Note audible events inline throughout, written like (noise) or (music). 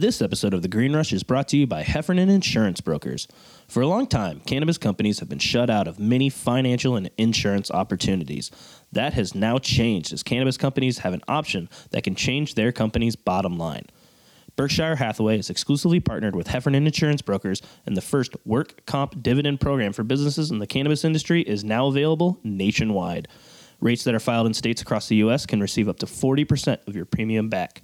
This episode of The Green Rush is brought to you by Heffernan Insurance Brokers. For a long time, cannabis companies have been shut out of many financial and insurance opportunities. That has now changed as cannabis companies have an option that can change their company's bottom line. Berkshire Hathaway is exclusively partnered with Heffernan Insurance Brokers, and the first work comp dividend program for businesses in the cannabis industry is now available nationwide. Rates that are filed in states across the U.S. can receive up to 40% of your premium back.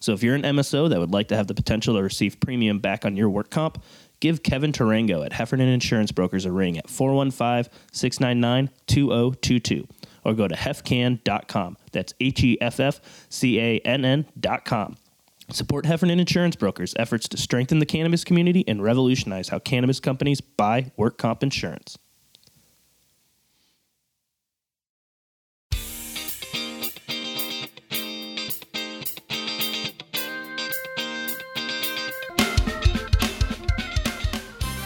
So if you're an MSO that would like to have the potential to receive premium back on your work comp, give Kevin Tarango at Heffernan Insurance Brokers a ring at 415 699 2022 or go to hefcan.com. That's H E F F C A N N.com. Support Heffernan Insurance Brokers' efforts to strengthen the cannabis community and revolutionize how cannabis companies buy work comp insurance.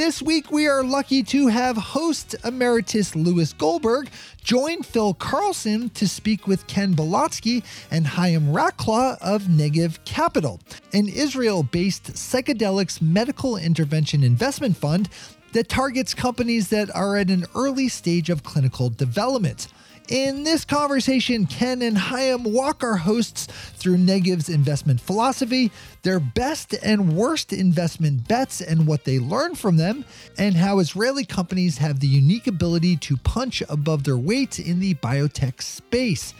This week, we are lucky to have host emeritus Lewis Goldberg join Phil Carlson to speak with Ken Belotsky and Hayim Raclaw of Negev Capital, an Israel based psychedelics medical intervention investment fund that targets companies that are at an early stage of clinical development. In this conversation, Ken and Hayim walk our hosts through Negev's investment philosophy, their best and worst investment bets and what they learn from them, and how Israeli companies have the unique ability to punch above their weight in the biotech space.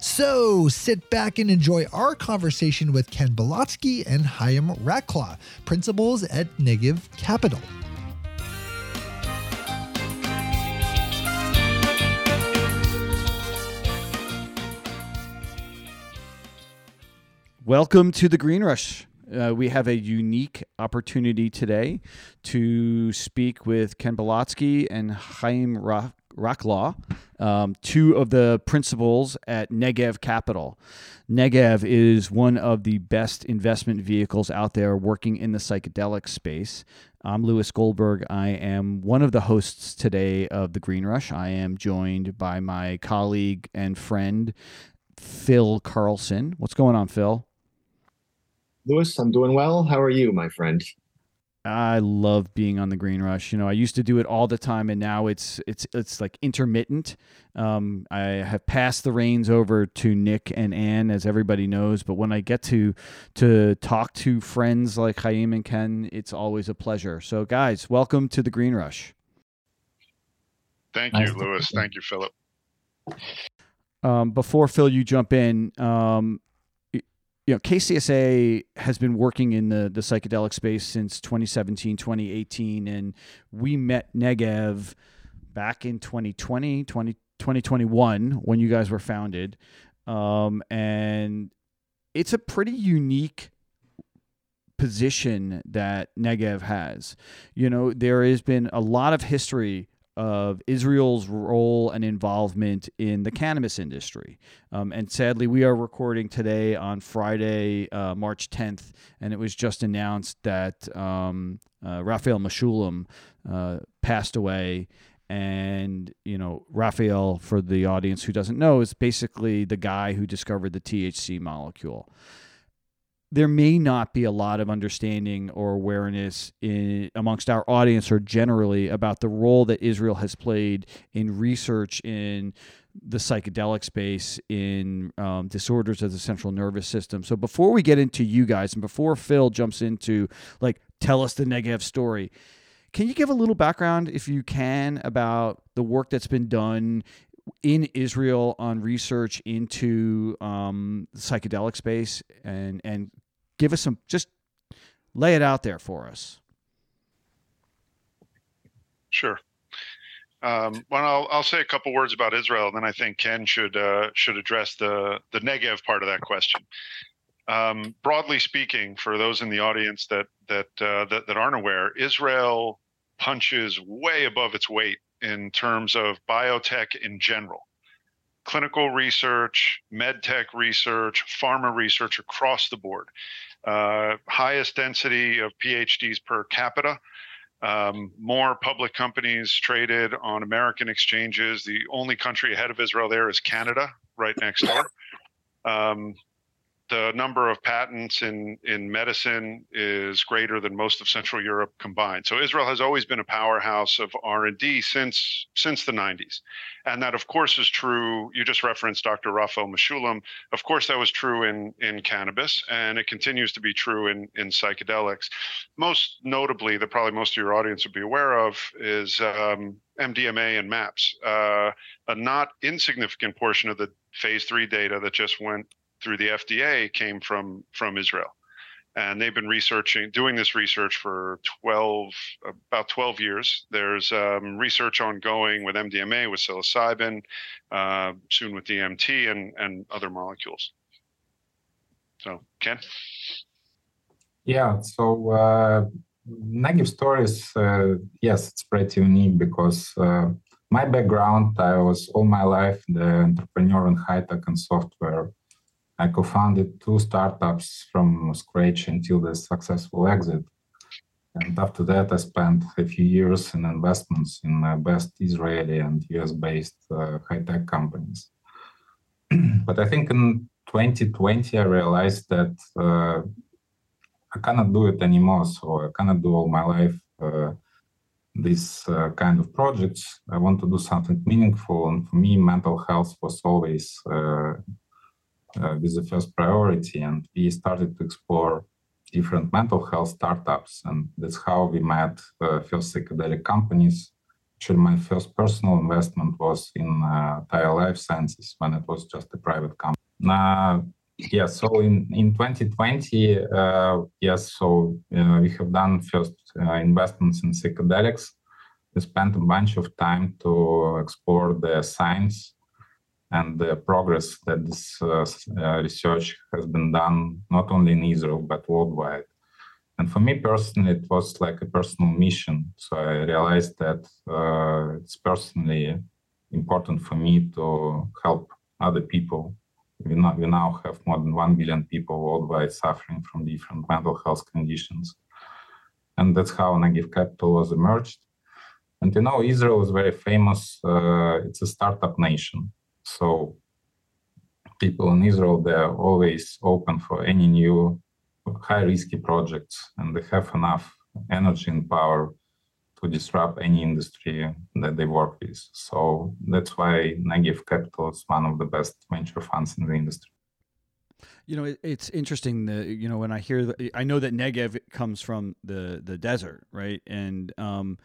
So sit back and enjoy our conversation with Ken Belotsky and Hayim Raclaw, principals at Negev Capital. Welcome to the Green Rush. Uh, we have a unique opportunity today to speak with Ken Belotsky and Hayim Raclaw, um, two of the principals at Negev Capital. Negev is one of the best investment vehicles out there working in the psychedelic space. I'm Lewis Goldberg. I am one of the hosts today of the Green Rush. I am joined by my colleague and friend, Phil Carlson. What's going on, Phil? Lewis, I'm doing well. How are you, my friend? I love being on the Green Rush. You know, I used to do it all the time, and now it's it's it's like intermittent. Um, I have passed the reins over to Nick and Ann, as everybody knows. But when I get to to talk to friends like Hayim and Ken, it's always a pleasure. So, guys, welcome to the Green Rush. Thank you, Lewis. Thank you, Philip. Um, before Phil, you jump in. Um, you know, KCSA has been working in the, the psychedelic space since 2017, 2018, and we met Negev back in 2020, 20, 2021 when you guys were founded. Um, and it's a pretty unique position that Negev has. You know, there has been a lot of history of Israel's role and involvement in the cannabis industry. Um, and sadly, we are recording today on Friday, uh, March 10th, and it was just announced that um, uh, Raphael Mechoulam uh, passed away. And, you know, Raphael, for the audience who doesn't know, is basically the guy who discovered the THC molecule there may not be a lot of understanding or awareness in, amongst our audience or generally about the role that Israel has played in research in the psychedelic space in um, disorders of the central nervous system. So before we get into you guys and before Phil jumps into like tell us the Negev story, can you give a little background if you can about the work that's been done in Israel on research into um, the psychedelic space and and give us some just lay it out there for us. Sure. Um, well, I'll, I'll say a couple words about Israel, and then I think Ken should uh, should address the the Negev part of that question. Um, broadly speaking, for those in the audience that that, uh, that that aren't aware, Israel punches way above its weight in terms of biotech in general. Clinical research, med tech research, pharma research across the board. Uh, highest density of PhDs per capita. Um, more public companies traded on American exchanges. The only country ahead of Israel there is Canada, right next door. Um, the number of patents in in medicine is greater than most of Central Europe combined. So Israel has always been a powerhouse of R and D since since the 90s, and that of course is true. You just referenced Dr. Rafael Mechoulam. Of course, that was true in in cannabis, and it continues to be true in in psychedelics. Most notably, that probably most of your audience would be aware of is um, MDMA and MAPS. Uh, a not insignificant portion of the phase three data that just went through the FDA came from from Israel, and they've been researching, doing this research for 12 about 12 years. There's um, research ongoing with MDMA, with psilocybin, uh, soon with DMT, and and other molecules. So, Ken. Yeah. So. Uh, Negev stories, uh, yes, it's pretty unique because uh, my background, I was all my life the entrepreneur in high tech and software I co-founded two startups from scratch until the successful exit. And after that, I spent a few years in investments in uh, best Israeli and US-based uh, high-tech companies. (clears throat) but I think in 2020, I realized that uh, I cannot do it anymore. So I cannot do all my life uh, these uh, kind of projects. I want to do something meaningful. And for me, mental health was always uh, with the first priority, and we started to explore different mental health startups, and that's how we met uh, first psychedelic companies. Actually, my first personal investment was in uh, Taya Life Sciences when it was just a private company. Uh, yeah, so in, in 2020, uh, yes, so uh, we have done first uh, investments in psychedelics. We spent a bunch of time to explore the science and the progress that this uh, uh, research has been done not only in Israel but worldwide. And for me personally, it was like a personal mission. So I realized that uh, it's personally important for me to help other people. We now, we now have more than 1 billion people worldwide suffering from different mental health conditions. And that's how Negev Capital was emerged. And you know, Israel is very famous. Uh, it's a startup nation. So people in Israel, they're always open for any new high risky projects and they have enough energy and power to disrupt any industry that they work with. So that's why Negev Capital is one of the best venture funds in the industry. You know, it's interesting that you know when I hear that I know that Negev comes from the the desert, right? And um,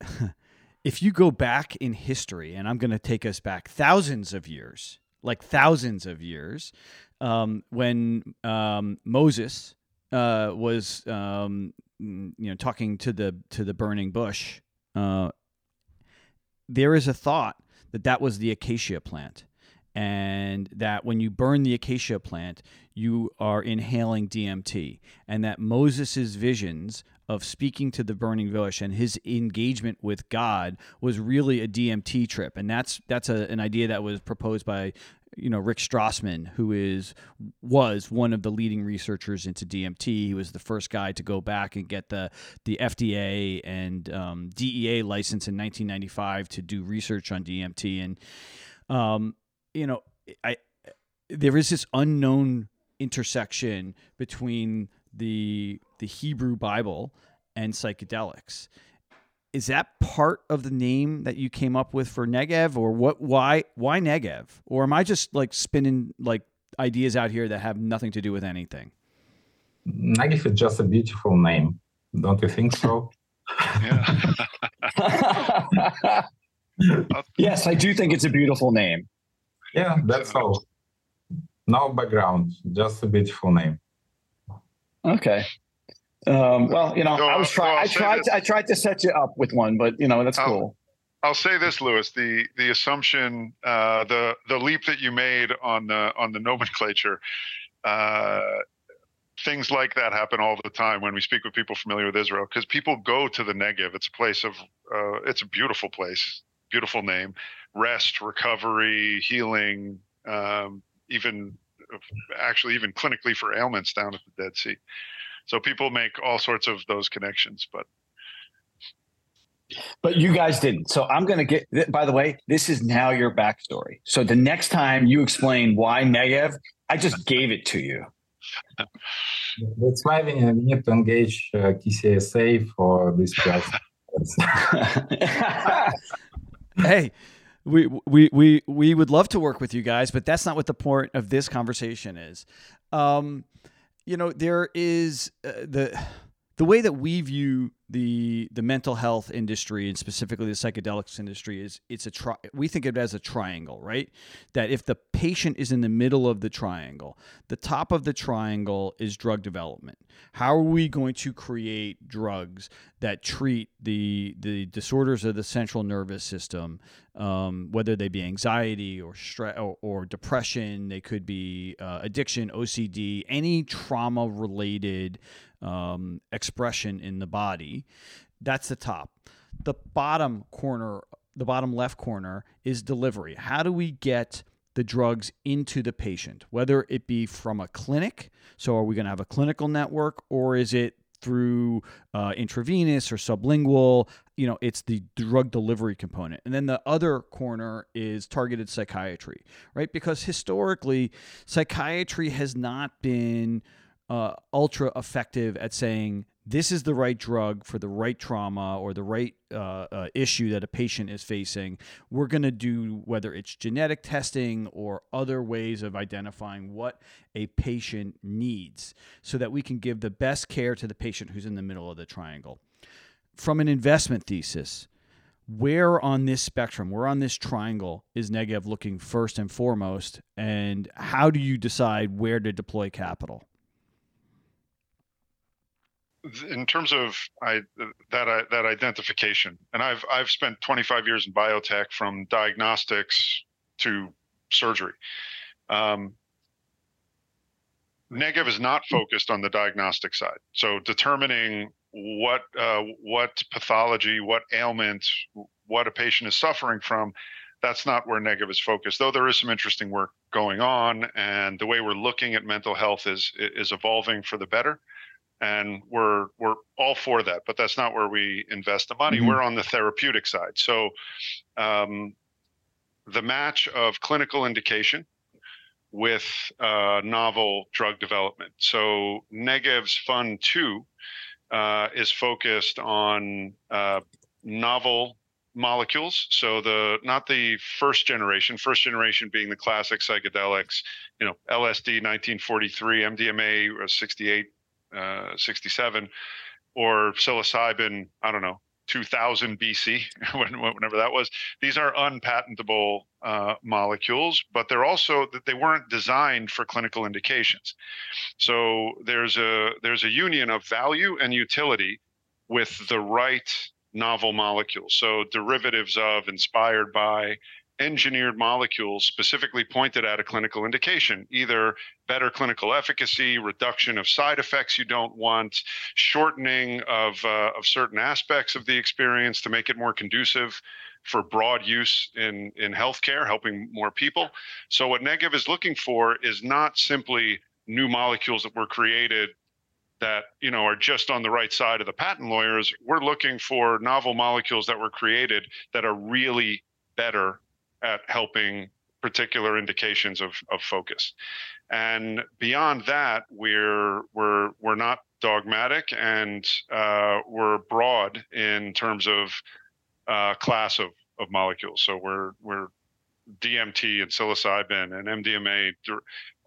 (laughs) if you go back in history, and I'm going to take us back thousands of years, like thousands of years, um, when um, Moses uh, was, um, you know, talking to the to the burning bush, uh, there is a thought that that was the acacia plant, and that when you burn the acacia plant, you are inhaling DMT, and that Moses's visions of speaking to the burning bush and his engagement with God was really a DMT trip, and that's that's a, an idea that was proposed by you know Rick Strassman, who is was one of the leading researchers into DMT. He was the first guy to go back and get the the FDA and um, DEA license in 1995 to do research on DMT, and um, you know I there is this unknown intersection between the the Hebrew Bible and psychedelics. Is that part of the name that you came up with for Negev, or what? Why why Negev? Or am I just like spinning like ideas out here that have nothing to do with anything? Negev is just a beautiful name, don't you think so? (laughs) (laughs) yes, I do think it's a beautiful name. Yeah, that's all. No background, just a beautiful name. Okay. Um, well, you know, I was trying. I tried. To, I tried to set you up with one, but you know, that's I'll, cool. I'll say this, Lewis. The the assumption, uh, the the leap that you made on the on the nomenclature, uh, things like that happen all the time when we speak with people familiar with Israel because people go to the Negev. It's a place of, uh, it's a beautiful place, beautiful name, rest, recovery, healing, um, even actually even clinically for ailments down at the Dead Sea. So people make all sorts of those connections, but but you guys didn't. So I'm going to get, by the way, this is now your backstory. So the next time you explain why Negev, I just gave it to you. That's why we need to engage uh, KCSA for this process. (laughs) (laughs) (laughs) hey, we, we we we would love to work with you guys, but that's not what the point of this conversation is. Um, you know, there is uh, the the way that we view the the mental health industry and specifically the psychedelics industry is it's a tri- we think of it as a triangle right? That if the patient is in the middle of the triangle the top of the triangle is drug development. How are we going to create drugs that treat the the disorders of the central nervous system um, whether they be anxiety or stress or, or, depression they could be uh, addiction ocd any trauma related um, expression in the body. That's the top. The bottom corner, the bottom left corner, is delivery. How do we get the drugs into the patient, whether it be from a clinic? So, are we going to have a clinical network, or is it through uh, intravenous or sublingual. You know, it's the drug delivery component. And then the other corner is targeted psychiatry, right? Because historically, psychiatry has not been uh, ultra effective at saying this is the right drug for the right trauma or the right uh, uh, issue that a patient is facing. We're going to do whether it's genetic testing or other ways of identifying what a patient needs so that we can give the best care to the patient who's in the middle of the triangle. From an investment thesis, where on this spectrum, where on this triangle is Negev looking first and foremost, and how do you decide where to deploy capital? In terms of I, that uh, that identification, and I've I've spent 25 years in biotech, from diagnostics to surgery. Um, Negev is not focused on the diagnostic side, so determining what uh, what pathology, what ailment, what a patient is suffering from. That's not where Negev is focused, though there is some interesting work going on, and the way we're looking at mental health is is evolving for the better and we're we're all for that but that's not where we invest the money. Mm-hmm. we're on the therapeutic side. So um, the match of clinical indication with uh, novel drug development. So negev's fund 2 uh, is focused on uh, novel molecules. So the not the first generation first generation being the classic psychedelics you know lsd 1943 mdma 68 uh, 67, or psilocybin, I don't know, 2000 BC, (laughs) whenever that was. These are unpatentable uh, molecules, but they're also that they weren't designed for clinical indications. So there's a there's a union of value and utility with the right novel molecules. So derivatives of, inspired by, engineered molecules specifically pointed at a clinical indication, either better clinical efficacy, reduction of side effects you don't want, shortening of, uh, of certain aspects of the experience to make it more conducive for broad use in, in healthcare, helping more people. So, what Negev is looking for is not simply new molecules that were created that you know are just on the right side of the patent lawyers we're looking for novel molecules that were created that are really better at helping particular indications of, of focus. And beyond that, we're we're we're not dogmatic and uh, we're broad in terms of uh, class of, of molecules. So we're we're DMT and psilocybin and MDMA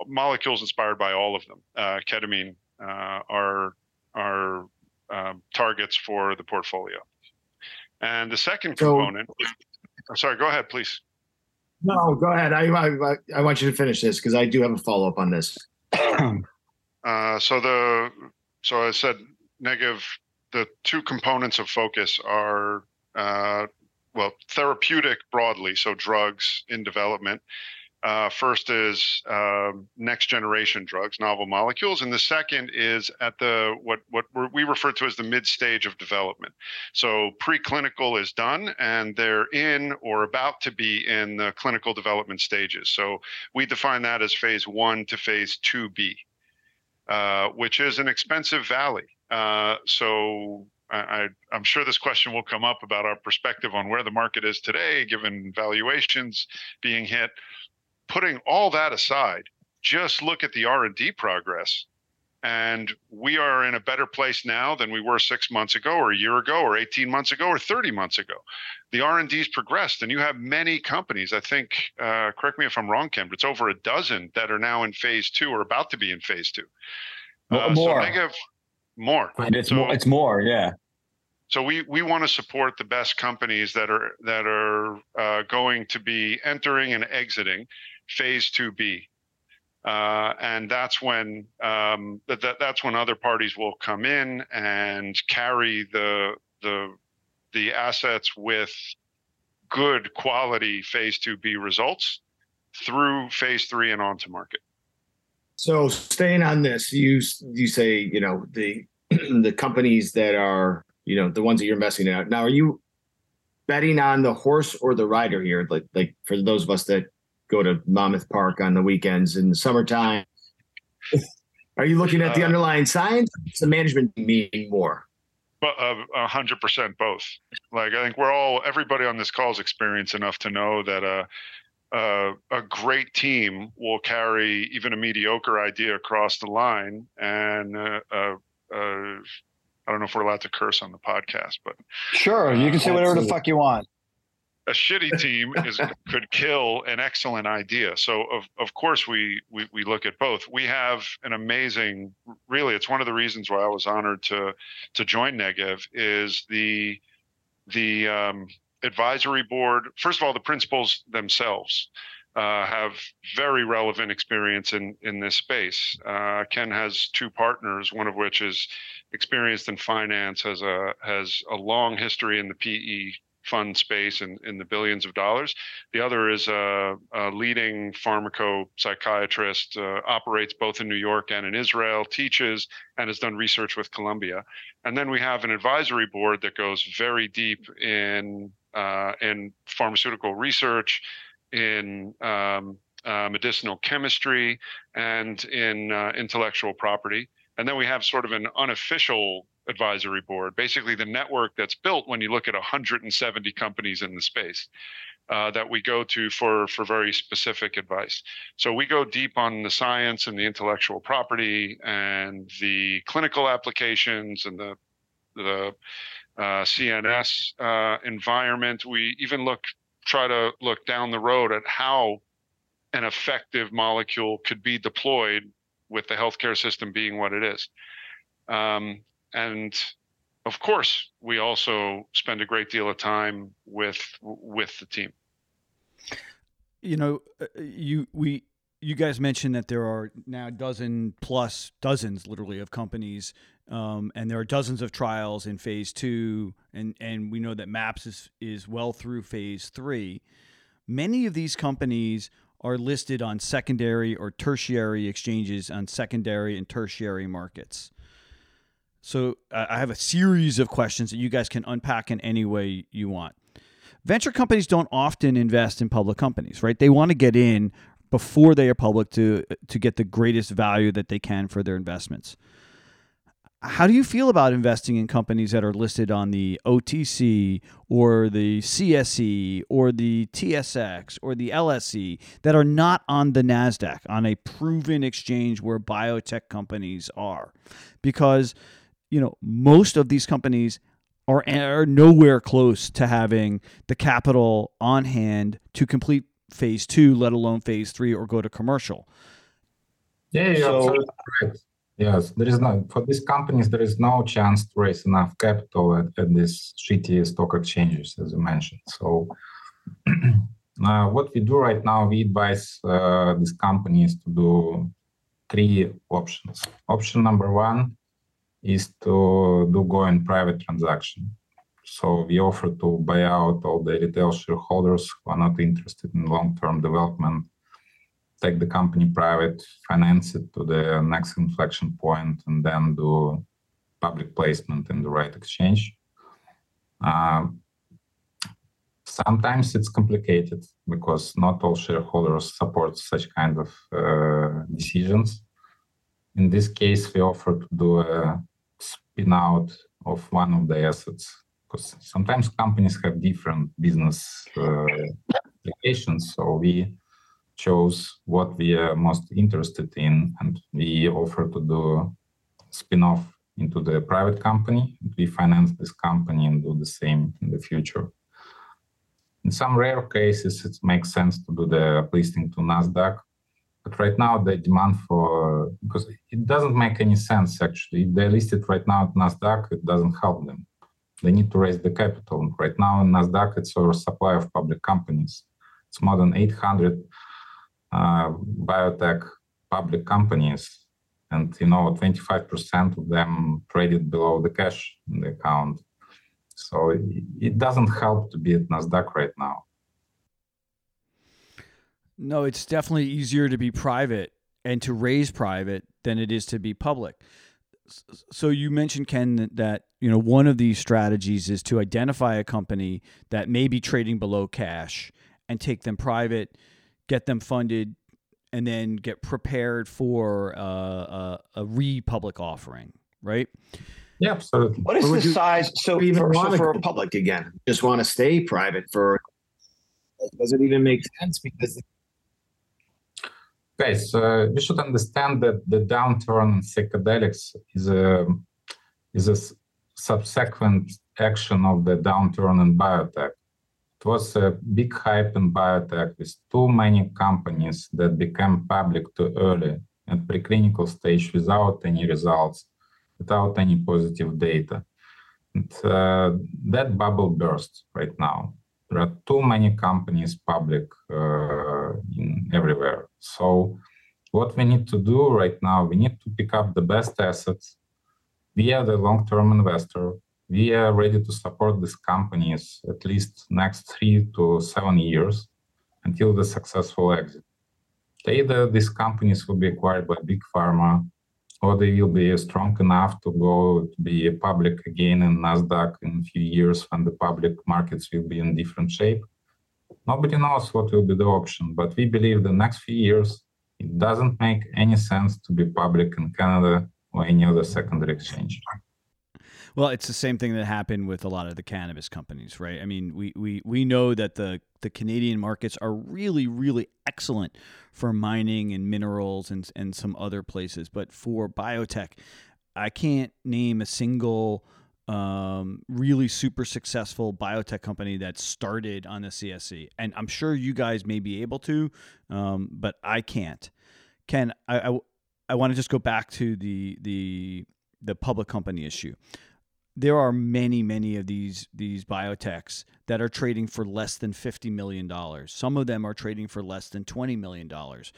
molecules inspired by all of them. Uh, ketamine uh, are are um, targets for the portfolio. And the second component. So, sorry, go ahead, please. No, go ahead. I, I, I want you to finish this because I do have a follow up on this. (clears throat) uh, so the so I said Negev. The two components of focus are uh, well therapeutic broadly, so drugs in development, Uh, first is uh, next generation drugs, novel molecules, and the second is at the what what we refer to as the mid stage of development. So preclinical is done, and they're in or about to be in the clinical development stages. So we define that as phase one to phase two B, uh, which is an expensive valley. Uh, so I, am sure this question will come up about our perspective on where the market is today, given valuations being hit putting all that aside, just look at the R&D progress and we are in a better place now than we were 6 months ago or a year ago or 18 months ago or 30 months ago. The R&D's progressed and you have many companies, I think uh, correct me if I'm wrong Ken, but it's over a dozen that are now in phase 2 or about to be in phase 2. Uh, more. So more. It's so, more it's more, yeah. So we we want to support the best companies that are that are uh, going to be entering and exiting phase 2B. Uh, and that's when um, that, that, that's when other parties will come in and carry the the the assets with good quality phase 2B results through phase 3 and on to market. So staying on this, you you say, you know, the (clears throat) the companies that are, you know, the ones that you're investing in. Now, are you betting on the horse or the rider here? Like like for those of us that go to Monmouth Park on the weekends in the summertime. Are you looking at the uh, underlying science? Does the management mean more? But a hundred percent both. Like I think we're all everybody on this call is experienced enough to know that a uh, a great team will carry even a mediocre idea across the line, and uh, uh, uh I don't know if we're allowed to curse on the podcast, but sure, you can say whatever the fuck you want a shitty team is could kill an excellent idea. So of of course we, we we look at both. We have an amazing really it's one of the reasons why I was honored to to join Negev is the the um, advisory board. First of all, the principals themselves uh, have very relevant experience in in this space. Uh, Ken has two partners, one of which is experienced in finance, has a has a long history in the PE fund space in, in the billions of dollars. The other is a, a leading pharmacopsychiatrist, uh, operates both in New York and in Israel, teaches, and has done research with Columbia. And then we have an advisory board that goes very deep in uh, in pharmaceutical research, in um, uh, medicinal chemistry, and in uh, intellectual property. And then we have sort of an unofficial advisory board, basically the network that's built when you look at 170 companies in the space. Uh, that we go to for for very specific advice. So we go deep on the science and the intellectual property and the clinical applications and the the uh, CNS uh, environment. We even look try to look down the road at how an effective molecule could be deployed with the healthcare system being what it is. Um, and of course, we also spend a great deal of time with with the team. You know, uh, you we you guys mentioned that there are now dozen plus dozens, literally, of companies, um, and there are dozens of trials in phase two, and and we know that Maps is is well through phase three. Many of these companies are listed on secondary or tertiary exchanges on secondary and tertiary markets. So uh, I have a series of questions that you guys can unpack in any way you want. Venture companies don't often invest in public companies, right? They want to get in before they are public to to get the greatest value that they can for their investments. How do you feel about investing in companies that are listed on the OTC or the CSE or the TSX or the LSE that are not on the NASDAQ, on a proven exchange where biotech companies are? Because you know, most of these companies are, are nowhere close to having the capital on hand to complete phase two, let alone phase three or go to commercial. Yeah, you're so, absolutely right. Yes, there is no for these companies there is no chance to raise enough capital at, at these shitty stock exchanges, as you mentioned. So (clears throat) uh, what we do right now, we advise uh, these companies to do three options. Option number one is to do going private transaction. So we offer to buy out all the retail shareholders who are not interested in long-term development take the company private, finance it to the next inflection point, and then do public placement in the right exchange. Uh, sometimes it's complicated because not all shareholders support such kind of uh, decisions. In this case, we offer to do a spin out of one of the assets because sometimes companies have different business uh, applications. So we chose what we are most interested in, and we offer to do spin-off into the private company. We finance this company and do the same in the future. In some rare cases, it makes sense to do the listing to Nasdaq. But right now, the demand for because it doesn't make any sense actually. If they list it right now at Nasdaq, it doesn't help them. They need to raise the capital. Right now, in Nasdaq, it's a supply of public companies. It's more than 800 uh, biotech public companies, and you know 25% of them traded below the cash in the account. So it, it doesn't help to be at Nasdaq right now. No, it's definitely easier to be private and to raise private than it is to be public. So you mentioned Ken that you know one of these strategies is to identify a company that may be trading below cash and take them private get them funded, and then get prepared for uh, a, a re-public offering, right? Yeah, absolutely. What is the you- size? So even for, so want to for go public again. Just want to stay private for. Does it even make sense? Because Guys, uh, we should understand that the downturn in psychedelics is a is a subsequent action of the downturn in biotech. It was a big hype in biotech with too many companies that became public too early at preclinical stage without any results, without any positive data. And, uh, that bubble burst right now. There are too many companies public uh, in everywhere. So what we need to do right now, we need to pick up the best assets. We are the long-term investor. We are ready to support these companies at least next three to seven years until the successful exit. Either these companies will be acquired by big pharma or they will be strong enough to go to be public again in Nasdaq in a few years when the public markets will be in different shape. Nobody knows what will be the option, but we believe the next few years it doesn't make any sense to be public in Canada or any other secondary exchange. Well, it's the same thing that happened with a lot of the cannabis companies, right? I mean, we we, we know that the the Canadian markets are really really excellent for mining and minerals and and some other places, but for biotech, I can't name a single um, really super successful biotech company that started on the CSE, and I'm sure you guys may be able to, um, but I can't. Ken, I, I, I want to just go back to the the the public company issue there are many many of these these biotechs that are trading for less than 50 million dollars. Some of them are trading for less than 20 million dollars.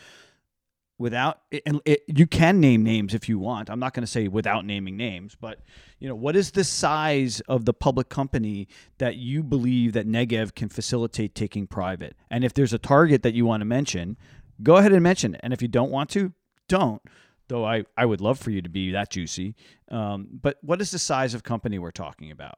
Without and it, you can name names if you want. I'm not going to say without naming names but you know what is the size of the public company that you believe that negev can facilitate taking private? And if there's a target that you want to mention go ahead and mention it. And if you don't want to don't though I, I would love for you to be that juicy. Um, but what is the size of company we're talking about?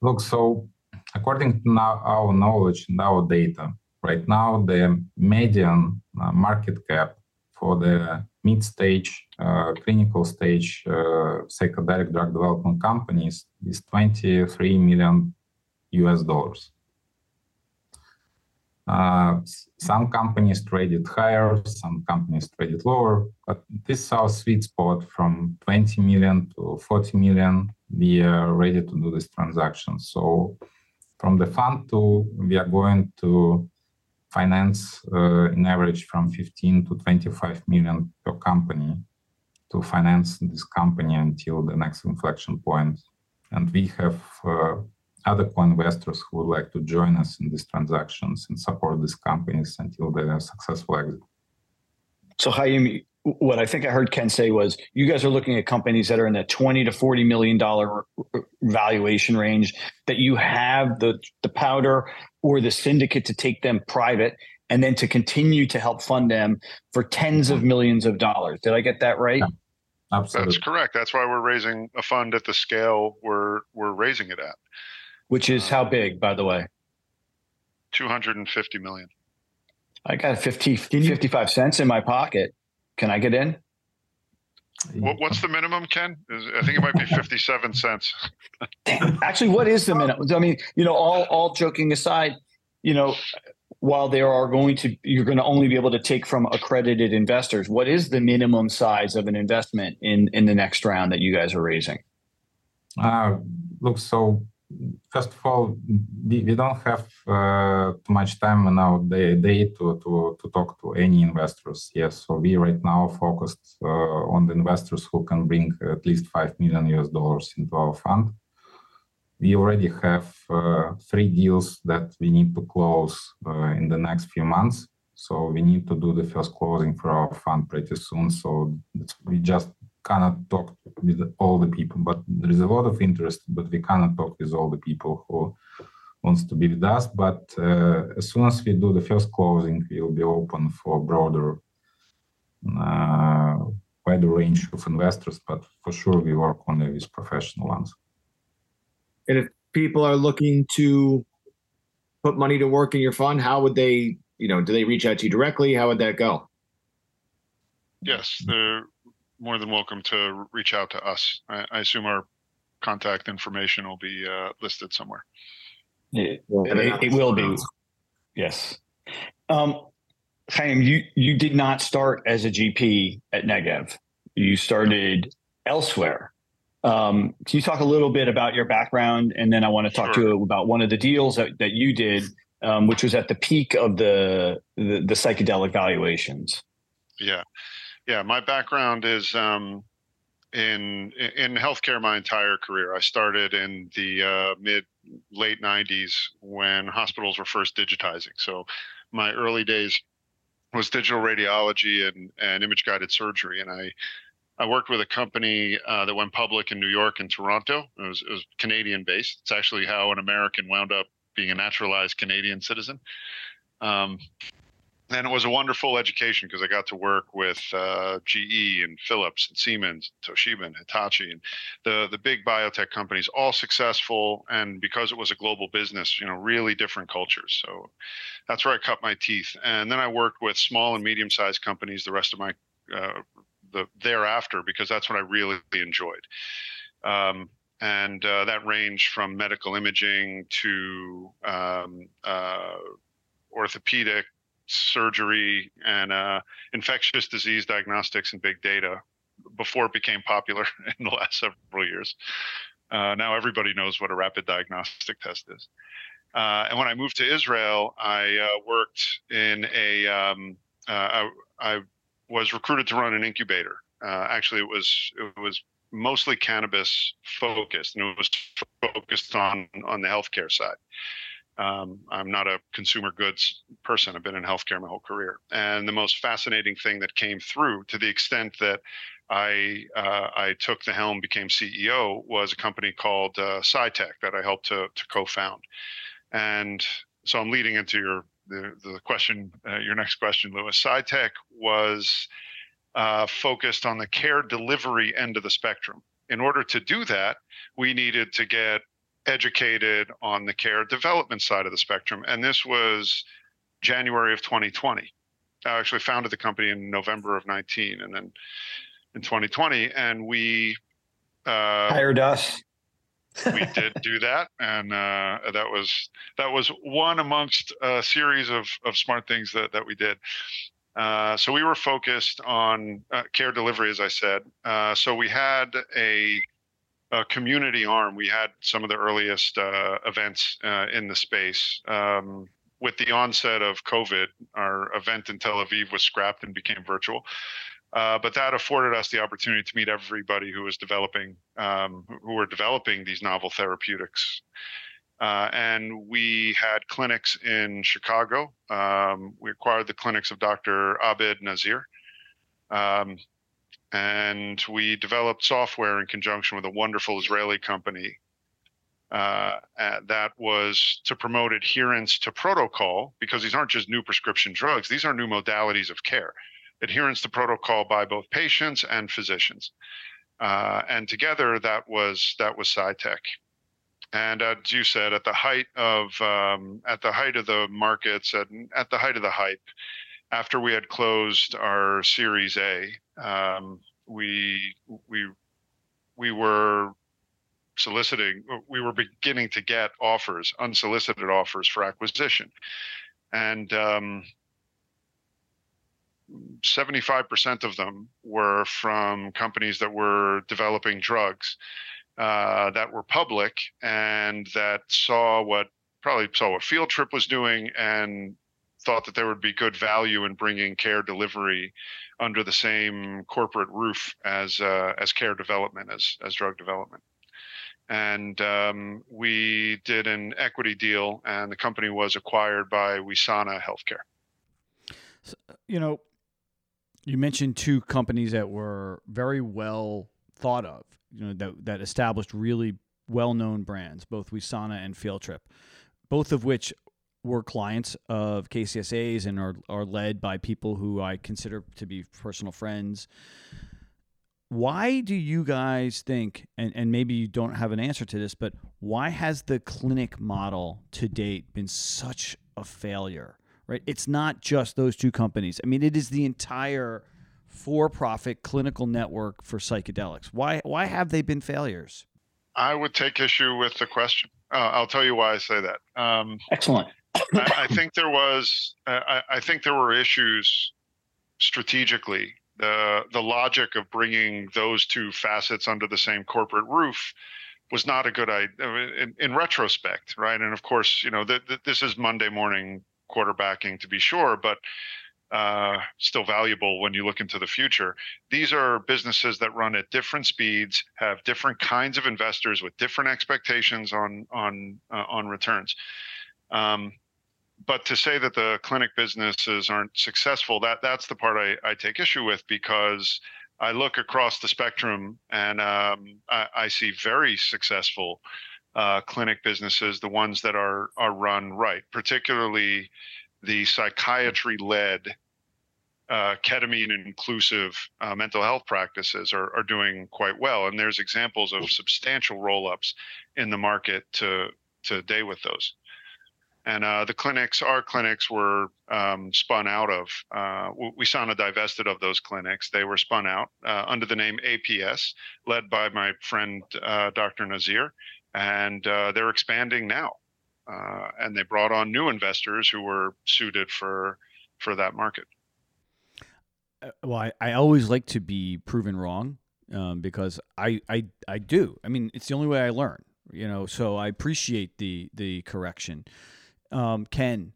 Look, so according to now our knowledge and our data, right now the median uh, market cap for the mid-stage uh, clinical stage uh, psychedelic drug development companies is 23 million US dollars. Some companies traded higher, some companies traded lower, but this is our sweet spot from 20 million to 40 million. We are ready to do this transaction. So, from the fund to we are going to finance uh, in average from 15 to 25 million per company to finance this company until the next inflection point. And we have uh, other co-investors who would like to join us in these transactions and support these companies until they are successful exit. So, Hayim, what I think I heard Ken say was you guys are looking at companies that are in the 20 to 40 million dollar valuation range that you have the the powder or the syndicate to take them private and then to continue to help fund them for tens of mm-hmm. millions of dollars. Did I get that right? Yeah. Absolutely. That's correct. That's why we're raising a fund at the scale we're we're raising it at. Which is how big, by the way? 250 million. I got 50, 55 cents in my pocket. Can I get in? What, what's the minimum, Ken? Is, I think it might be 57 cents. (laughs) Actually, what is the minimum? I mean, you know, all all joking aside, you know, while there are going to you're going to only be able to take from accredited investors, what is the minimum size of an investment in in the next round that you guys are raising? Uh, look, so first of all, we, we don't have uh, too much time in our day, day to, to, to talk to any investors. Yes, so we right now focused uh, on the investors who can bring at least five million US dollars into our fund. We already have uh, three deals that we need to close uh, in the next few months. So we need to do the first closing for our fund pretty soon. So we just cannot talk with all the people, but there is a lot of interest, but we cannot talk with all the people who wants to be with us. But uh, as soon as we do the first closing, we'll be open for broader, uh, wider range of investors. But for sure, we work only with professional ones. And if people are looking to put money to work in your fund, how would they, you know, do they reach out to you directly? How would that go? Yes, they're more than welcome to reach out to us. I, I assume our contact information will be uh, listed somewhere. It, it, it will be. Yes. Um, Hayim, you, you did not start as a GP at Negev. You started elsewhere. Um, can you talk a little bit about your background? And then I want to talk Sure. to you about one of the deals that, that you did, um, which was at the peak of the, the, the psychedelic valuations. Yeah, yeah. My background is um, in in healthcare my entire career. I started in the uh, mid late '90s when hospitals were first digitizing. So my early days was digital radiology and and image guided surgery, and I. I worked with a company uh, that went public in New York and Toronto. It was, it was Canadian based. It's actually how an American wound up being a naturalized Canadian citizen. Um, and it was a wonderful education because I got to work with uh, GE and Philips and Siemens, Toshiba and Hitachi, and the the big biotech companies, all successful. And because it was a global business, you know, really different cultures. So that's where I cut my teeth. And then I worked with small and medium sized companies the rest of my uh, the thereafter because that's what I really enjoyed. Um, and uh, that ranged from medical imaging to um, uh, orthopedic surgery and uh, infectious disease diagnostics and big data before it became popular (laughs) in the last several years. Uh, now everybody knows what a rapid diagnostic test is. Uh, and when I moved to Israel, I uh, worked in a. Um, uh, I, I was recruited to run an incubator. Uh, actually, it was it was mostly cannabis focused, and it was focused on on the healthcare side. Um, I'm not a consumer goods person. I've been in healthcare my whole career. And the most fascinating thing that came through, to the extent that I uh, I took the helm, became CEO, was a company called uh, PsyTech that I helped to to co-found. And so I'm leading into your the the question, uh, your next question, Lewis. PsyTech was uh, focused on the care delivery end of the spectrum. In order to do that, we needed to get educated on the care development side of the spectrum. And this was January of 2020. I actually founded the company in November of 19 and then in 2020. And we uh, Hired us. we did do that, (laughs) and uh, that was that was one amongst a series of of smart things that that we did. Uh, so we were focused on uh, care delivery, as I said. Uh, so we had a, a community arm. We had some of the earliest uh, events uh, in the space. Um, with the onset of COVID, our event in Tel Aviv was scrapped and became virtual. Uh, but that afforded us the opportunity to meet everybody who was developing, um, who were developing these novel therapeutics. Uh, and we had clinics in Chicago. Um, we acquired the clinics of Dr. Abed Nazir. Um, and we developed software in conjunction with a wonderful Israeli company uh, that was to promote adherence to protocol because these aren't just new prescription drugs; these are new modalities of care. Adherence to protocol by both patients and physicians, uh, and together that was that was PsyTech. And as you said, at the height of um, at the height of the markets, at, at the height of the hype, after we had closed our Series A, um, we we we were soliciting, we were beginning to get offers, unsolicited offers for acquisition. And um, 75% of them were from companies that were developing drugs uh, that were public and that saw what probably saw what Field Trip was doing and thought that there would be good value in bringing care delivery under the same corporate roof as uh, as care development as as drug development and um, we did an equity deal, and the company was acquired by Wesana Healthcare. So, you know, you mentioned two companies that were very well thought of, you know, that that established really well-known brands, both Wesana and Field Trip, both of which were clients of KCSA's and are, are led by people who I consider to be personal friends. Why do you guys think and, and maybe you don't have an answer to this but why has the clinic model to date been such a failure right? It's not just those two companies. I mean it is the entire for-profit clinical network for psychedelics. Why why have they been failures? I would take issue with the question. Uh, i'll tell you why i say that. Um, excellent I, I, think there was I, I think there were issues strategically the the logic of bringing those two facets under the same corporate roof was not a good idea in, in retrospect, right? And of course, you know, th- th- this is Monday morning quarterbacking to be sure, but uh, still valuable when you look into the future. These are businesses that run at different speeds, have different kinds of investors with different expectations on on uh, on returns. Um, but to say that the clinic businesses aren't successful, that that's the part I, I take issue with because I look across the spectrum and um, I, I, see very successful uh, clinic businesses, the ones that are are run right, particularly the psychiatry-led uh, ketamine inclusive uh, mental health practices are, are doing quite well. And there's examples of substantial roll-ups in the market to to day with those and uh, the clinics, our clinics, were um, spun out of. Uh, Wesana divested of those clinics. They were spun out uh, under the name APS, led by my friend uh, Dr. Nazir, and uh, they're expanding now. Uh, and they brought on new investors who were suited for for that market. well, I, I always like to be proven wrong um, because I, I I do. I mean, it's the only way I learn. You know, so I appreciate the the correction um, Ken,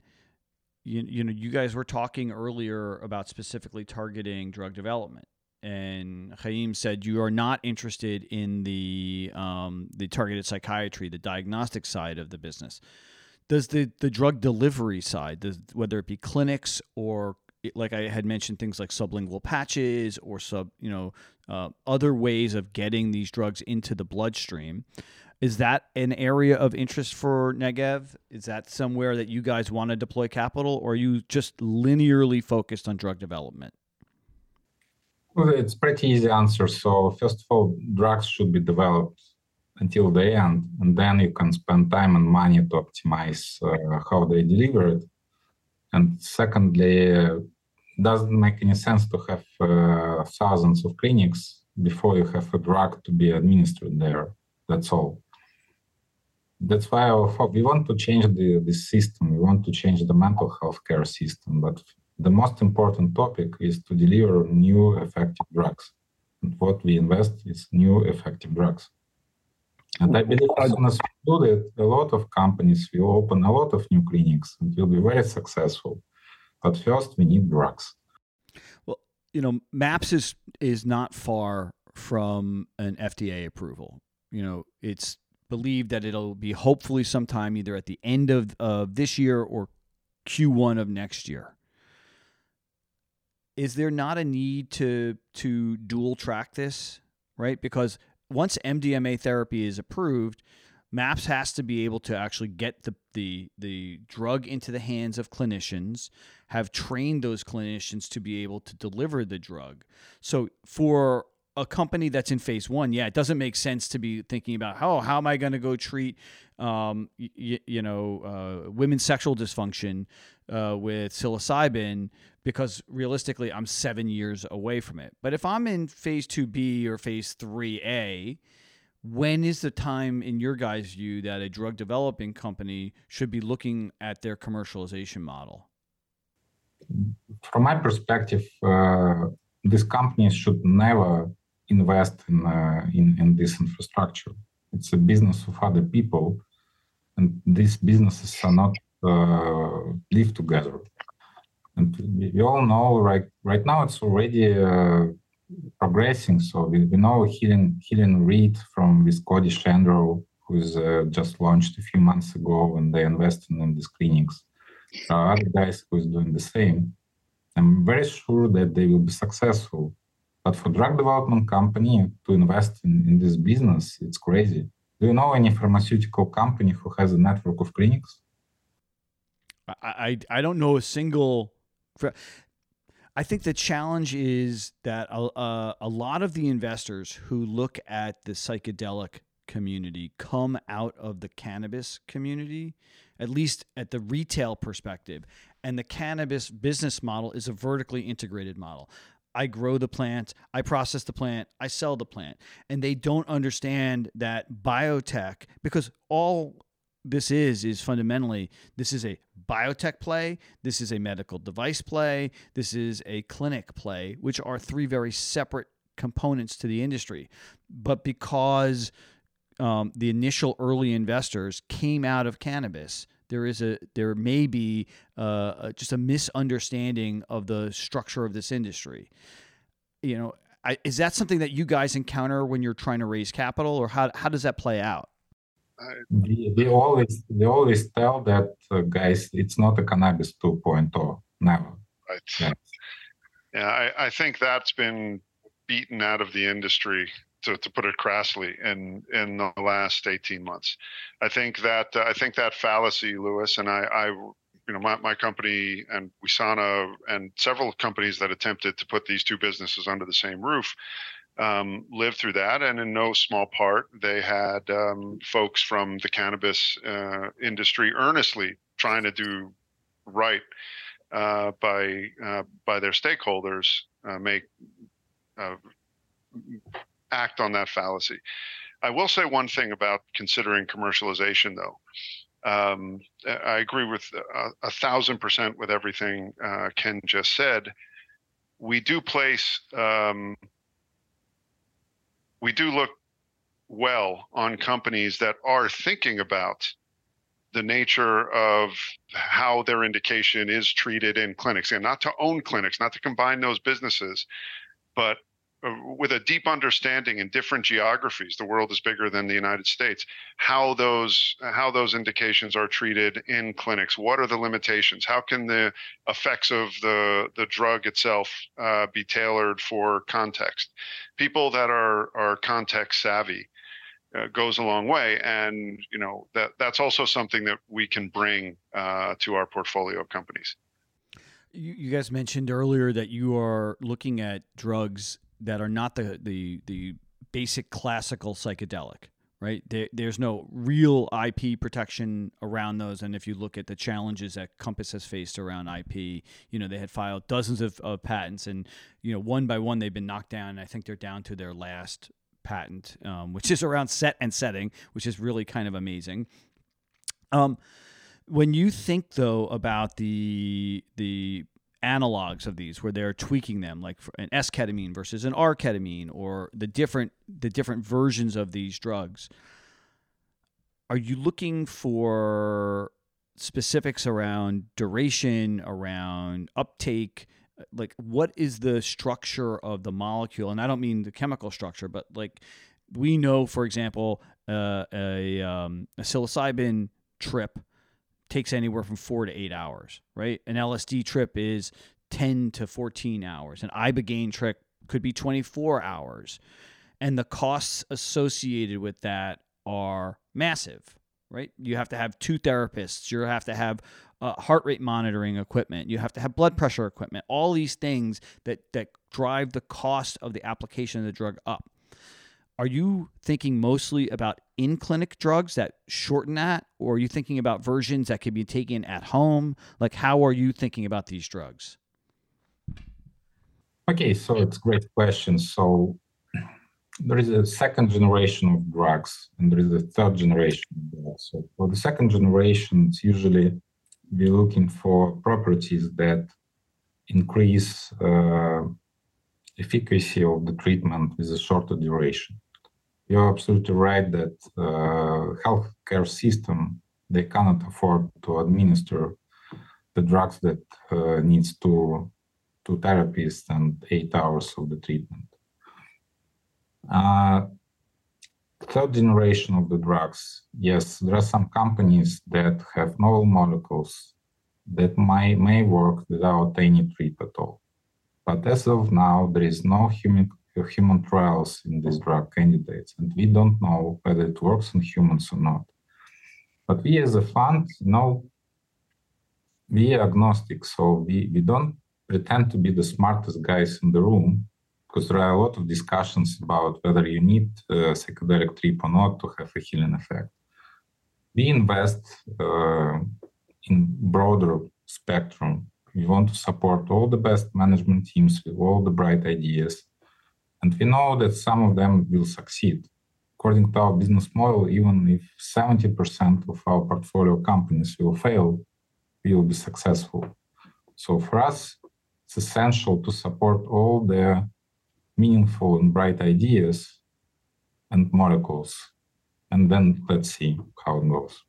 you, you know, you guys were talking earlier about specifically targeting drug development, and Hayim said you are not interested in the um, the targeted psychiatry, the diagnostic side of the business. Does the the drug delivery side, does, whether it be clinics or like I had mentioned, things like sublingual patches or sub, you know, uh, other ways of getting these drugs into the bloodstream. Is that an area of interest for Negev? Is that somewhere that you guys want to deploy capital, or are you just linearly focused on drug development? Well, it's pretty easy answer. So first of all, drugs should be developed until the end, and then you can spend time and money to optimize uh, how they deliver it. And secondly, doesn't make any sense to have uh, thousands of clinics before you have a drug to be administered there. That's all that's why we want to change the, the system. We want to change the mental health care system. But the most important topic is to deliver new effective drugs. And what we invest is new effective drugs. And I believe as soon as we do that, a lot of companies will open a lot of new clinics and will be very successful. But first, we need drugs. Well, you know, MAPS is is not far from an FDA approval. You know, it's believed that it'll be hopefully sometime either at the end of, of this year or Q1 of next year. Is there not a need to to dual track this, right? Because once MDMA therapy is approved, MAPS has to be able to actually get the, the, the drug into the hands of clinicians, have trained those clinicians to be able to deliver the drug. So for a company that's in phase one, yeah, it doesn't make sense to be thinking about, oh, how am I going to go treat, um, y- you know, uh, women's sexual dysfunction uh, with psilocybin because realistically, I'm seven years away from it. But if I'm in phase 2B or phase 3A, when is the time, in your guys' view, that a drug developing company should be looking at their commercialization model? From my perspective, uh, these companies should never invest in, uh, in, in this infrastructure. It's a business of other people, and these businesses are not uh, live together. And we all know right right now it's already uh, progressing. So we, we know Helen Helen Reed from with Cody Shandro, who's uh, just launched a few months ago, and they invested in these clinics. Other guys who's doing the same. I'm very sure that they will be successful. But for drug development company to invest in, in this business, it's crazy. Do you know any pharmaceutical company who has a network of clinics? I, I, I don't know a single I think the challenge is that a, a, a, lot of the investors who look at the psychedelic community come out of the cannabis community, at least at the retail perspective. And the cannabis business model is a vertically integrated model. I grow the plant, I process the plant, I sell the plant. And they don't understand that biotech, because all this is is fundamentally this is a biotech play this is a medical device play this is a clinic play which are three very separate components to the industry. But because um, the initial early investors came out of cannabis there is a there may be uh, just a misunderstanding of the structure of this industry. You know I, is that something that you guys encounter when you're trying to raise capital or how, how does that play out they, they always they always tell that uh, guys it's not a cannabis 2.0 never. Right. Yeah, yeah I, I think that's been beaten out of the industry to, to put it crassly in in the last 18 months. I think that uh, i think that fallacy lewis and i i you know my, my company and Wesana and several companies that attempted to put these two businesses under the same roof um, lived through that, and in no small part, they had um, folks from the cannabis uh, industry earnestly trying to do right uh, by uh, by their stakeholders, uh, make uh, act on that fallacy. I will say one thing about considering commercialization, though. Um, I agree with a, a, thousand percent with everything uh, Ken just said. We do place um, we do look well on companies that are thinking about the nature of how their indication is treated in clinics and not to own clinics not to combine those businesses but with a deep understanding in different geographies the world is bigger than the united states how those how those indications are treated in clinics. What are the limitations? How can the effects of the the drug itself uh, be tailored for context? People that are are context savvy uh, goes a long way and you know that that's also something that we can bring uh, to our portfolio of companies. You guys mentioned earlier that you are looking at drugs that are not the the the basic classical psychedelic right? There, there's no real ip protection around those. And if you look at the challenges that compass has faced around ip you know they had filed dozens of, of patents and you know one by one they've been knocked down. And i think they're down to their last patent um, which is around set and setting which is really kind of amazing. Um, when you think though about the the analogs of these where they're tweaking them like an S-ketamine versus an R-ketamine or the different the different versions of these drugs. Are you looking for specifics around duration around uptake? Like what is the structure of the molecule? And I don't mean the chemical structure but like we know for example uh, a, um, a psilocybin trip takes anywhere from four to eight hours, right? An LSD trip is 10 to 14 hours. An Ibogaine trip could be 24 hours. And the costs associated with that are massive, right? You have to have two therapists. You have to have uh, heart rate monitoring equipment. You have to have blood pressure equipment. All these things that that drive the cost of the application of the drug up. Are you thinking mostly about in clinic drugs that shorten that, or are you thinking about versions that can be taken at home? Like, how are you thinking about these drugs? Okay, so it's a great question. So there is a second generation of drugs and there is a third generation. So for the second generation, it's usually we're looking for properties that increase uh, efficacy of the treatment with a shorter duration. You're absolutely right that uh, healthcare system they cannot afford to administer the drugs that uh, needs two two therapists and eight hours of the treatment. Uh, third generation of the drugs, yes, there are some companies that have novel molecules that may, may work without any trip at all. But as of now, there is no human human trials in these drug candidates, and we don't know whether it works in humans or not. But we as a fund, know, we are agnostic, so we, we don't pretend to be the smartest guys in the room because there are a lot of discussions about whether you need a psychedelic trip or not to have a healing effect. We invest uh, in broader spectrum. We want to support all the best management teams with all the bright ideas. And we know that some of them will succeed. According to our business model, even if 70% of our portfolio companies will fail, we will be successful. So for us, it's essential to support all the meaningful and bright ideas and molecules. And then let's see how it goes.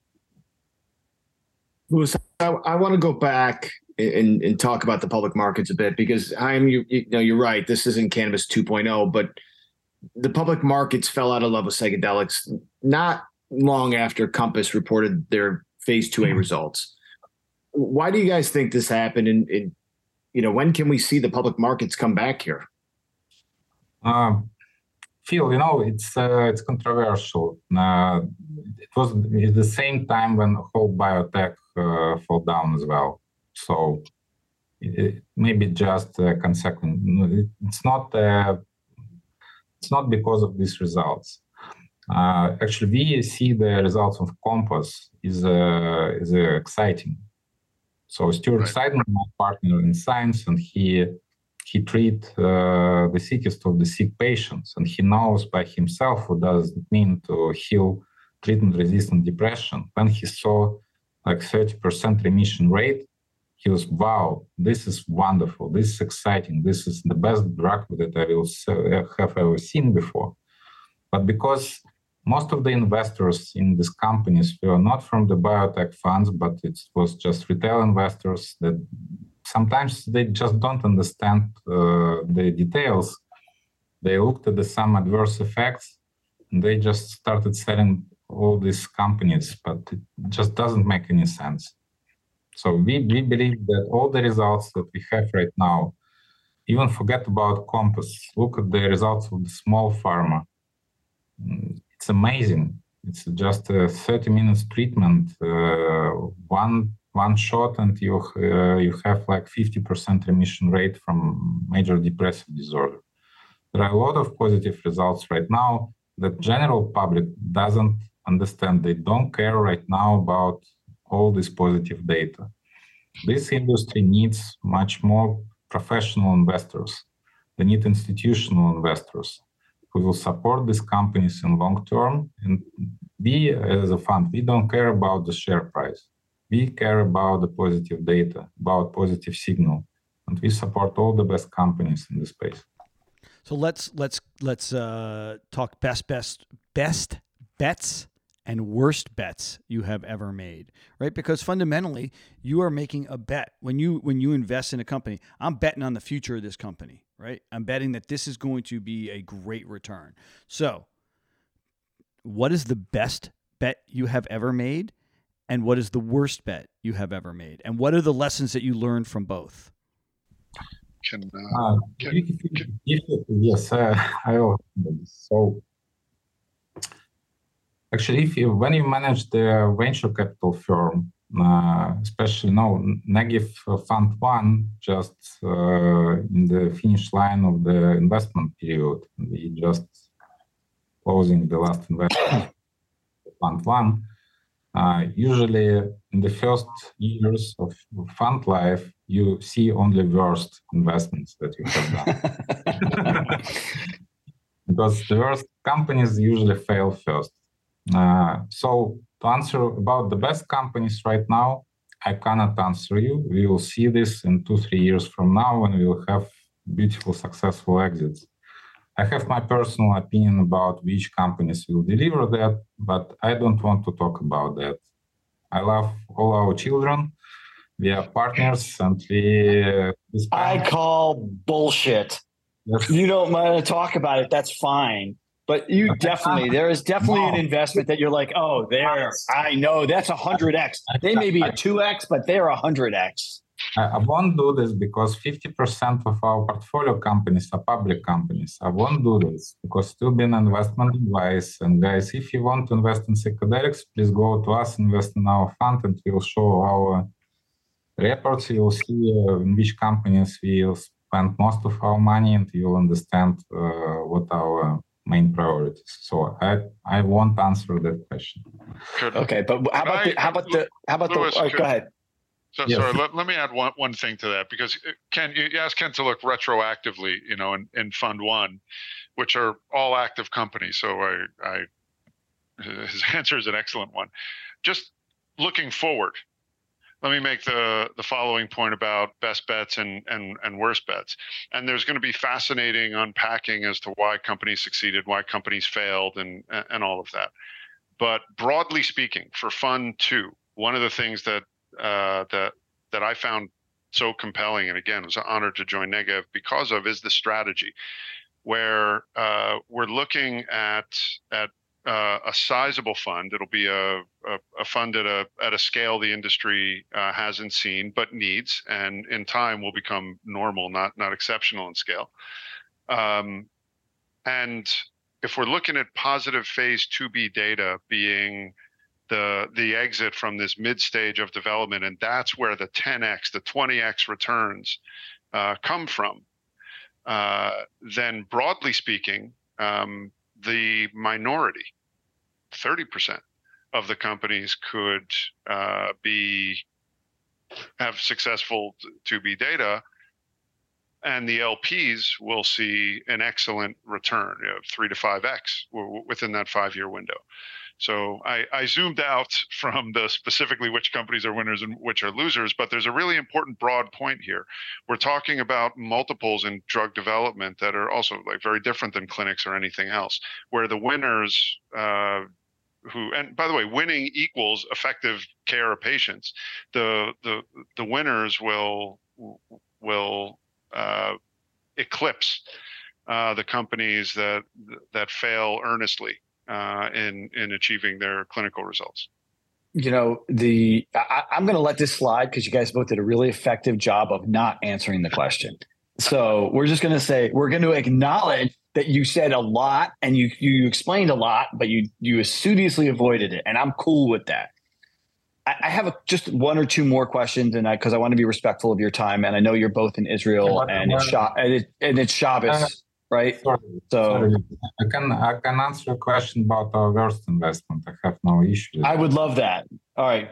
Lewis, I, I want to go back and, and talk about the public markets a bit because I'm you, you know you're right. This isn't cannabis 2.0, but the public markets fell out of love with psychedelics not long after Compass reported their phase 2A mm-hmm. results. Why do you guys think this happened? And, and, you know, when can we see the public markets come back here? Um, Phil, you know, it's uh, it's controversial. Uh, it was at the same time when the whole biotech uh, fall down as well. So it, maybe just a consequence. It's not. Uh, it's not because of these results. Uh, actually, we see the results of Compass is uh, is exciting. So Stuart right. Seidman, my partner in science, and he he treat uh, the sickest of the sick patients, and he knows by himself what does it mean to heal treatment-resistant depression. When he saw like 30% remission rate, he was, wow, this is wonderful. This is exciting. This is the best drug that I will have ever seen before. But because most of the investors in these companies were not from the biotech funds, but it was just retail investors that sometimes they just don't understand uh, the details. They looked at the some adverse effects and they just started selling all these companies, but it just doesn't make any sense. So we, we believe that all the results that we have right now, even forget about Compass, look at the results of the small pharma. Mm, it's amazing. It's just a 30 minutes treatment, uh, one one shot, and you uh, you have like 50% remission rate from major depressive disorder. There are a lot of positive results right now that general public doesn't understand. They don't care right now about all this positive data. This industry needs much more professional investors. They need institutional investors who will support these companies in long term. And we, as a fund, we don't care about the share price. We care about the positive data, about positive signal, and we support all the best companies in the space. So let's let's let's uh, talk best best best bets and worst bets you have ever made right? Because fundamentally you are making a bet. When you when you invest in a company i'm betting on the future of this company right? I'm betting that this is going to be a great return. So what is the best bet you have ever made and what is the worst bet you have ever made? And what are the lessons that you learned from both? Can, uh, uh, can, can, yes uh, (laughs) i so actually, if you when you manage the venture capital firm, uh, especially now Negev Fund One, just uh, in the finish line of the investment period, we just closing the last investment, Fund One. Uh, usually, in the first years of fund life, you see only worst investments that you have done. (laughs) because the worst companies usually fail first. Uh, so to answer about the best companies right now, I cannot answer you. We will see this in two, three years from now when we will have beautiful, successful exits. I have my personal opinion about which companies will deliver that, but I don't want to talk about that. I love all our children. We are partners and we. Uh, I call bullshit. Yes. You don't want to talk about it. That's fine. But you definitely, there is definitely an investment that you're like, oh, there, I know that's a 100x. They may be a 2x, but they're a 100x. I won't do this because 50% of our portfolio companies are public companies. I won't do this because still be an investment advice. And guys, if you want to invest in psychedelics, please go to us, invest in our fund, and we'll show our reports. You'll see uh, in which companies we spend most of our money, and you'll understand uh, what our main priorities. So I I won't answer that question. Could, okay, but how about I, the, how about the how about Lewis, the? Oh, could, go ahead. So, yes. Sorry, let, let me add one, one thing to that because uh, Ken, you, you asked Ken to look retroactively, you know, in, in Fund One, which are all active companies. So I, I (laughs) his answer is an excellent one. Just looking forward, let me make the the following point about best bets and and and worst bets. And there's going to be fascinating unpacking as to why companies succeeded, why companies failed, and and all of that. But broadly speaking, for fun too, one of the things that uh, that that I found so compelling, and again, was an honor to join Negev because of, is the strategy, where uh, we're looking at at uh, a sizable fund. It'll be a, a, a, fund at a at a scale the industry uh, hasn't seen but needs, and in time will become normal, not not exceptional in scale. Um, and if we're looking at positive phase 2b data being the the exit from this mid stage of development, and that's where the 10x, the 20x returns uh, come from. Uh, then, broadly speaking, um, the minority, 30% of the companies could uh, be have successful to be data, and the LPs will see an excellent return of three to five x within that five year window. So I, I, zoomed out (laughs) from the specifically which companies are winners and which are losers, but there's a really important broad point here. We're talking about multiples in drug development that are also like very different than clinics or anything else, where the winners uh, who and by the way winning equals effective care of patients the the the winners will will uh, eclipse uh, the companies that that fail earnestly uh, in in achieving their clinical results. You know, the I, am going to let this slide because you guys both did a really effective job of not answering the question. So we're just going to say we're going to acknowledge that you said a lot and you you explained a lot, but you you studiously avoided it, and I'm cool with that. I, I have a, just one or two more questions, and I because I, I, want to be respectful of your time, and I know you're both in Israel, and it's Sha- and, it, and it's Shabbos right? Sorry, so sorry. I can I can answer a question about our worst investment. I have no issue. I would love that. All right,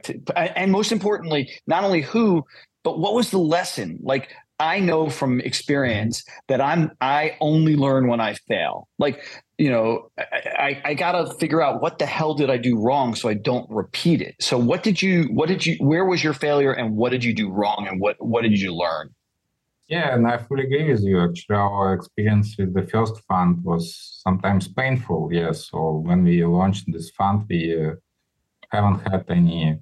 and most importantly, not only who, but what was the lesson? Like I know from experience that I'm I only learn when I fail. Like you know, I, I got to figure out what the hell did I do wrong so I don't repeat it. So what did you what did you where was your failure and what did you do wrong and what what did you learn? Yeah, and I fully agree with you. Actually, our experience with the first fund was sometimes painful. Yes, so when we launched this fund, we uh, haven't had any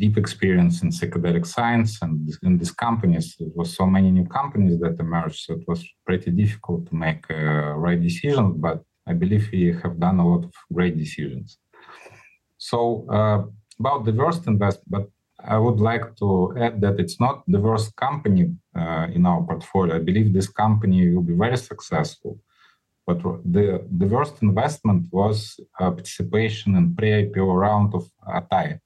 deep experience in psychedelic science and in these companies. It was so many new companies that emerged, so it was pretty difficult to make uh, right decisions. But I believe we have done a lot of great decisions. So uh, about the worst investment, but I would like to add that it's not the worst company uh, in our portfolio. I believe this company will be very successful. but the, the worst investment was uh, participation in pre-IPO round of Atai.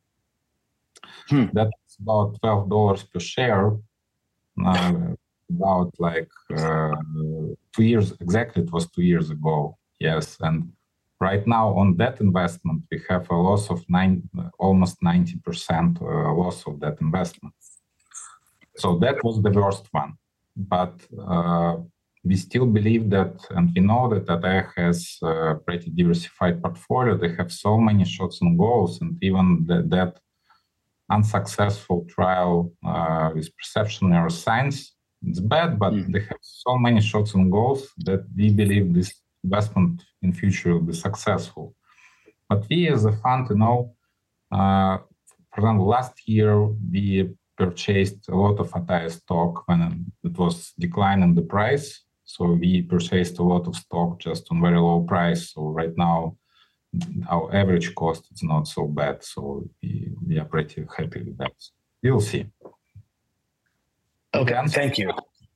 Hmm. That's about twelve dollars per share. Uh, about like uh, two years exactly. It was two years ago. Yes, and right now on that investment we have a loss of nine, almost ninety percent uh, loss of that investment. So that was the worst one, but uh, we still believe that, and we know that Atai has a pretty diversified portfolio. They have so many shots on goals, and even the, that unsuccessful trial uh, with perception neuroscience, it's bad, but mm. they have so many shots on goals that we believe this investment in future will be successful. But we as a fund, you know, uh, for example, last year we purchased a lot of Atai stock when it was declining the price so we purchased a lot of stock just on very low price. So right now, our average cost is not so bad. So we, we are pretty happy with that. We'll see. Okay, thank you.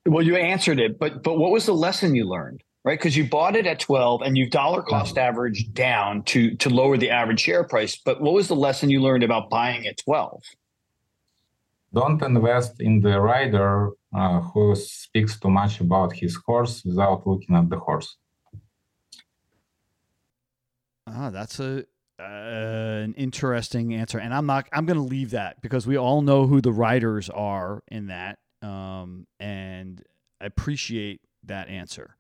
Well, you answered it, but but what was the lesson you learned? Right, because you bought it at twelve, and you've dollar cost average down to to lower the average share price. But what was the lesson you learned about buying at twelve? Don't invest in the rider uh, who speaks too much about his horse without looking at the horse. Ah, that's a uh, an interesting answer, and I'm not. I'm going to leave that because we all know who the riders are in that, um, and I appreciate that answer.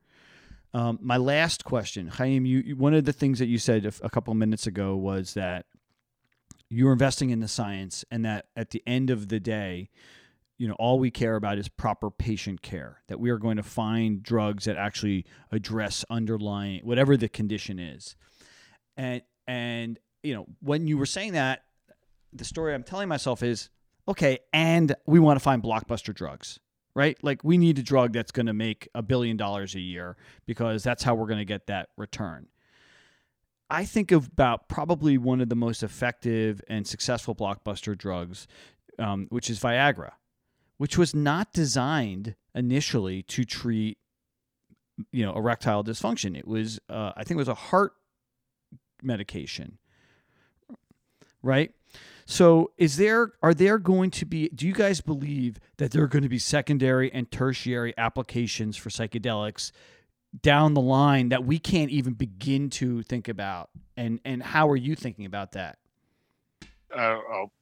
Um, my last question, Hayim, you, you, one of the things that you said a, a couple minutes ago was that you're investing in the science, and that at the end of the day, you know all we care about is proper patient care that we are going to find drugs that actually address underlying whatever the condition is. And and you know when you were saying that the story i'm telling myself is okay and we want to find blockbuster drugs right? Like we need a drug that's going to make a billion dollars a year because that's how we're going to get that return. I think of about probably one of the most effective and successful blockbuster drugs, um, which is Viagra which was not designed initially to treat you know erectile dysfunction. It was uh, i think it was a heart medication right so is there are there going to be do you guys believe that there are going to be secondary and tertiary applications for psychedelics down the line that we can't even begin to think about and and how are you thinking about that uh, I'll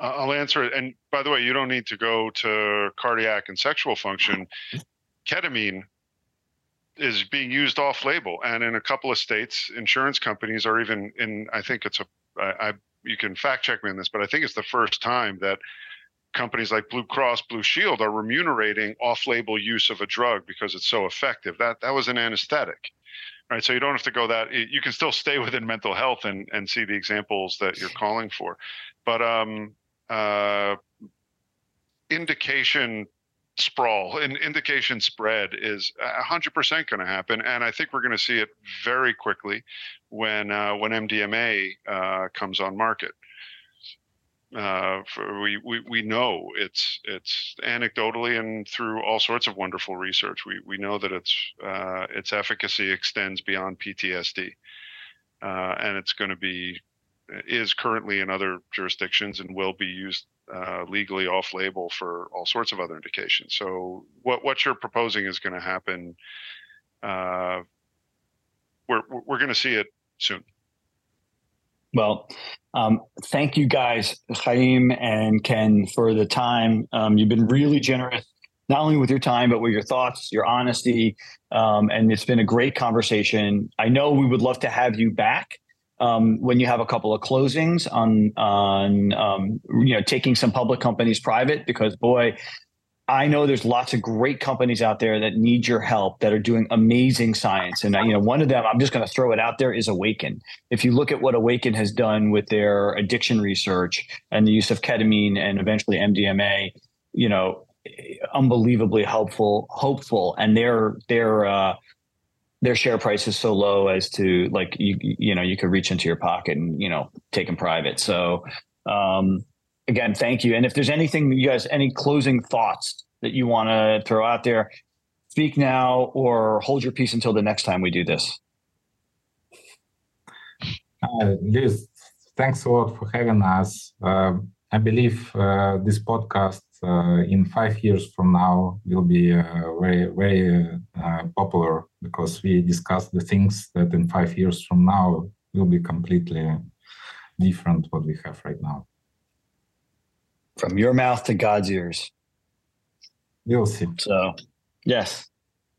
I'll answer it. And by the way, you don't need to go to cardiac and sexual function. Ketamine is being used off label. And in a couple of states, insurance companies are even in, I think it's a, I, I you can fact check me on this, but I think it's the first time that companies like Blue Cross Blue Shield are remunerating off-label use of a drug because it's so effective. That that was an anesthetic. Right. So you don't have to go that you can still stay within mental health and, and see the examples that you're calling for. But um, uh, indication sprawl and indication spread is 100% going to happen and i think we're going to see it very quickly when uh, when mdma uh, comes on market. Uh, we, we we know it's it's anecdotally and through all sorts of wonderful research we we know that its uh, its efficacy extends beyond PTSD uh, and it's going to be is currently in other jurisdictions and will be used uh, legally off label for all sorts of other indications. So what what you're proposing is going to happen. Uh, we're we're going to see it soon. Well, um, thank you guys, Hayim and Ken, for the time. Um, you've been really generous, not only with your time, but with your thoughts, your honesty. Um, and it's been a great conversation. I know we would love to have you back um, when you have a couple of closings on on um, you know taking some public companies private because boy I know there's lots of great companies out there that need your help that are doing amazing science. And you know, one of them, I'm just going to throw it out there, is Awakn. If you look at what Awakn has done with their addiction research and the use of ketamine and eventually MDMA, you know, unbelievably helpful, hopeful, and their uh, their share price is so low as to like you you know you could reach into your pocket and you know take them private. So um, again, thank you. And if there's anything you guys any closing thoughts that you want to throw out there, speak now or hold your peace until the next time we do this? Uh, Liz, thanks a lot for having us. Uh, I believe uh, this podcast in five years from now will be uh, very, very uh, popular because we discuss the things that in five years from now will be completely different what we have right now. From your mouth to God's ears. We'll see. So, yes.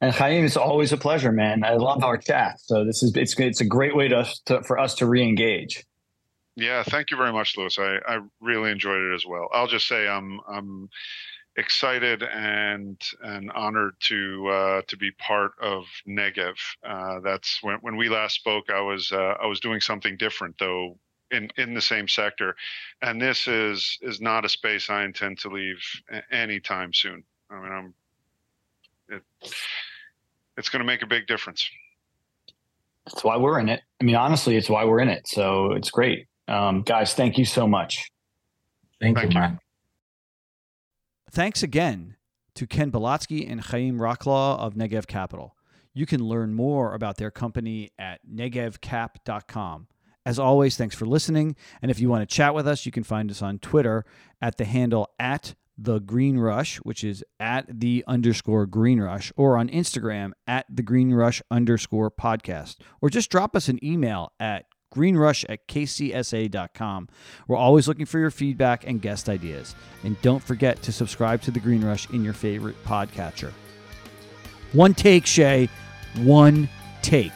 And Hayim, it's always a pleasure, man. I love our chat. So this is it's it's a great way to, to for us to re-engage. Yeah, thank you very much, Lewis. I, I really enjoyed it as well. I'll just say I'm I'm excited and and honored to uh, to be part of Negev. Uh, that's when when we last spoke. I was uh, I was doing something different though in in the same sector, and this is is not a space I intend to leave anytime soon. I mean, I'm it, it's going to make a big difference. That's why we're in it. I mean, honestly, it's why we're in it. So it's great. Um, guys, thank you so much. Thank, thank you, man. Thanks again to Ken Belotsky and Hayim Raclaw of Negev Capital. You can learn more about their company at negevcap.com. As always, thanks for listening. And if you want to chat with us, you can find us on Twitter at the handle at the Green Rush, which is at the underscore Green Rush, or on Instagram at the Green Rush underscore podcast, or just drop us an email at greenrush at kcsa.com. We're always looking for your feedback and guest ideas. And don't forget to subscribe to the Green Rush in your favorite podcatcher. One take, Shea. One take.